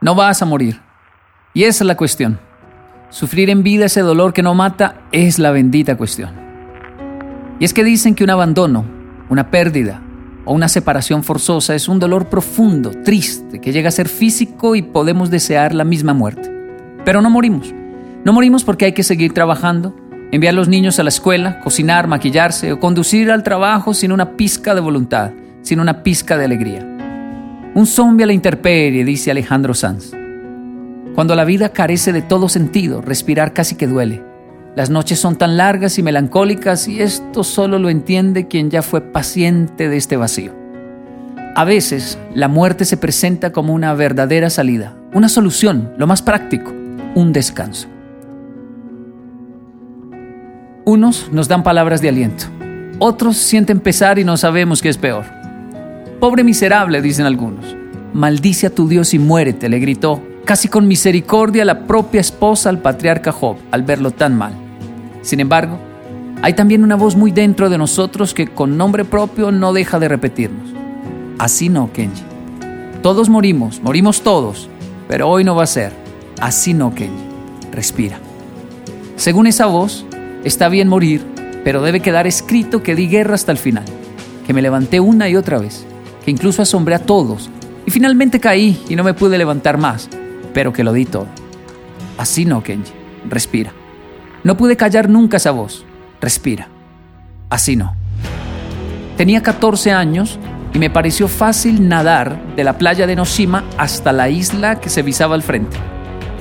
No vas a morir. Y esa es la cuestión. Sufrir en vida ese dolor que no mata es la bendita cuestión. Y es que dicen que un abandono, una pérdida o una separación forzosa es un dolor profundo, triste, que llega a ser físico y podemos desear la misma muerte. Pero no morimos. No morimos porque hay que seguir trabajando, enviar los niños a la escuela, cocinar, maquillarse o conducir al trabajo sin una pizca de voluntad, sin una pizca de alegría. Un zombie a la intemperie, dice Alejandro Sanz. Cuando la vida carece de todo sentido, respirar casi que duele. Las noches son tan largas y melancólicas y esto solo lo entiende quien ya fue paciente de este vacío. A veces la muerte se presenta como una verdadera salida, una solución, lo más práctico, un descanso. Unos nos dan palabras de aliento, otros sienten pesar y no sabemos qué es peor. Pobre miserable, dicen algunos. Maldice a tu Dios y muérete, le gritó, casi con misericordia, la propia esposa al patriarca Job al verlo tan mal. Sin embargo, hay también una voz muy dentro de nosotros que con nombre propio no deja de repetirnos. Así no, Kenji. Todos morimos, morimos todos, pero hoy no va a ser. Así no, Kenji. Respira. Según esa voz, Está bien morir, pero debe quedar escrito que di guerra hasta el final, que me levanté una y otra vez, que incluso asombré a todos, y finalmente caí y no me pude levantar más, pero que lo di todo. Así no, Kenji, respira. No pude callar nunca esa voz, respira. Así no. Tenía 14 años y me pareció fácil nadar de la playa de Noshima hasta la isla que se visaba al frente.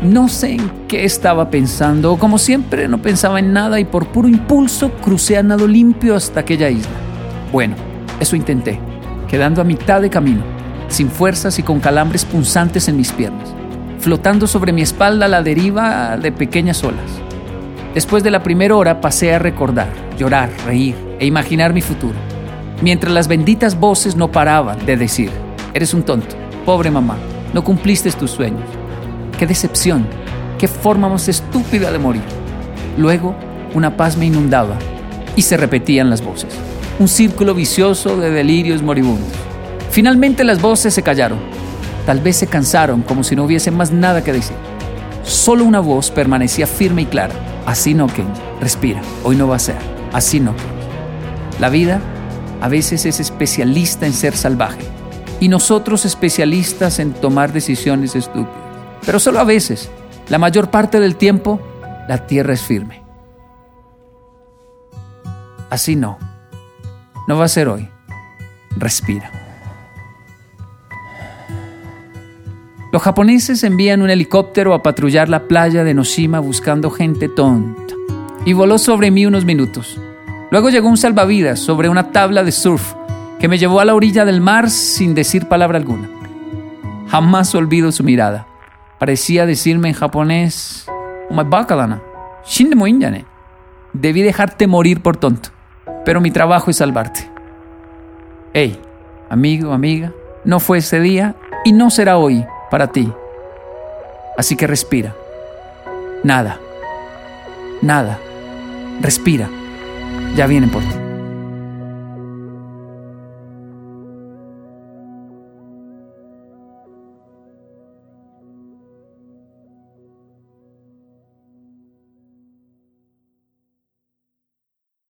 No sé en qué estaba pensando, como siempre no pensaba en nada y por puro impulso crucé a nado limpio hasta aquella isla. Bueno, eso intenté, quedando a mitad de camino, sin fuerzas y con calambres punzantes en mis piernas, flotando sobre mi espalda la deriva de pequeñas olas. Después de la primera hora pasé a recordar, llorar, reír e imaginar mi futuro, mientras las benditas voces no paraban de decir, eres un tonto, pobre mamá, no cumpliste tus sueños Qué decepción, qué forma más estúpida de morir. Luego, una paz me inundaba y se repetían las voces. Un círculo vicioso de delirios moribundos. Finalmente las voces se callaron. Tal vez se cansaron como si no hubiese más nada que decir. Solo una voz permanecía firme y clara. Así no, Kenji. Respira. Hoy no va a ser. Así no. La vida a veces es especialista en ser salvaje y nosotros especialistas en tomar decisiones estúpidas pero solo a veces. La mayor parte del tiempo, la tierra es firme. Así no. No va a ser hoy. Respira. Los japoneses envían un helicóptero a patrullar la playa de Noshima buscando gente tonta. Y voló sobre mí unos minutos. Luego llegó un salvavidas sobre una tabla de surf que me llevó a la orilla del mar sin decir palabra alguna. Jamás olvido su mirada parecía decirme en japonés, Dana, Debí dejarte morir por tonto, pero mi trabajo es salvarte. Hey, amigo, amiga, no fue ese día y no será hoy para ti. Así que respira. Nada. Nada. Respira. Ya vienen por ti.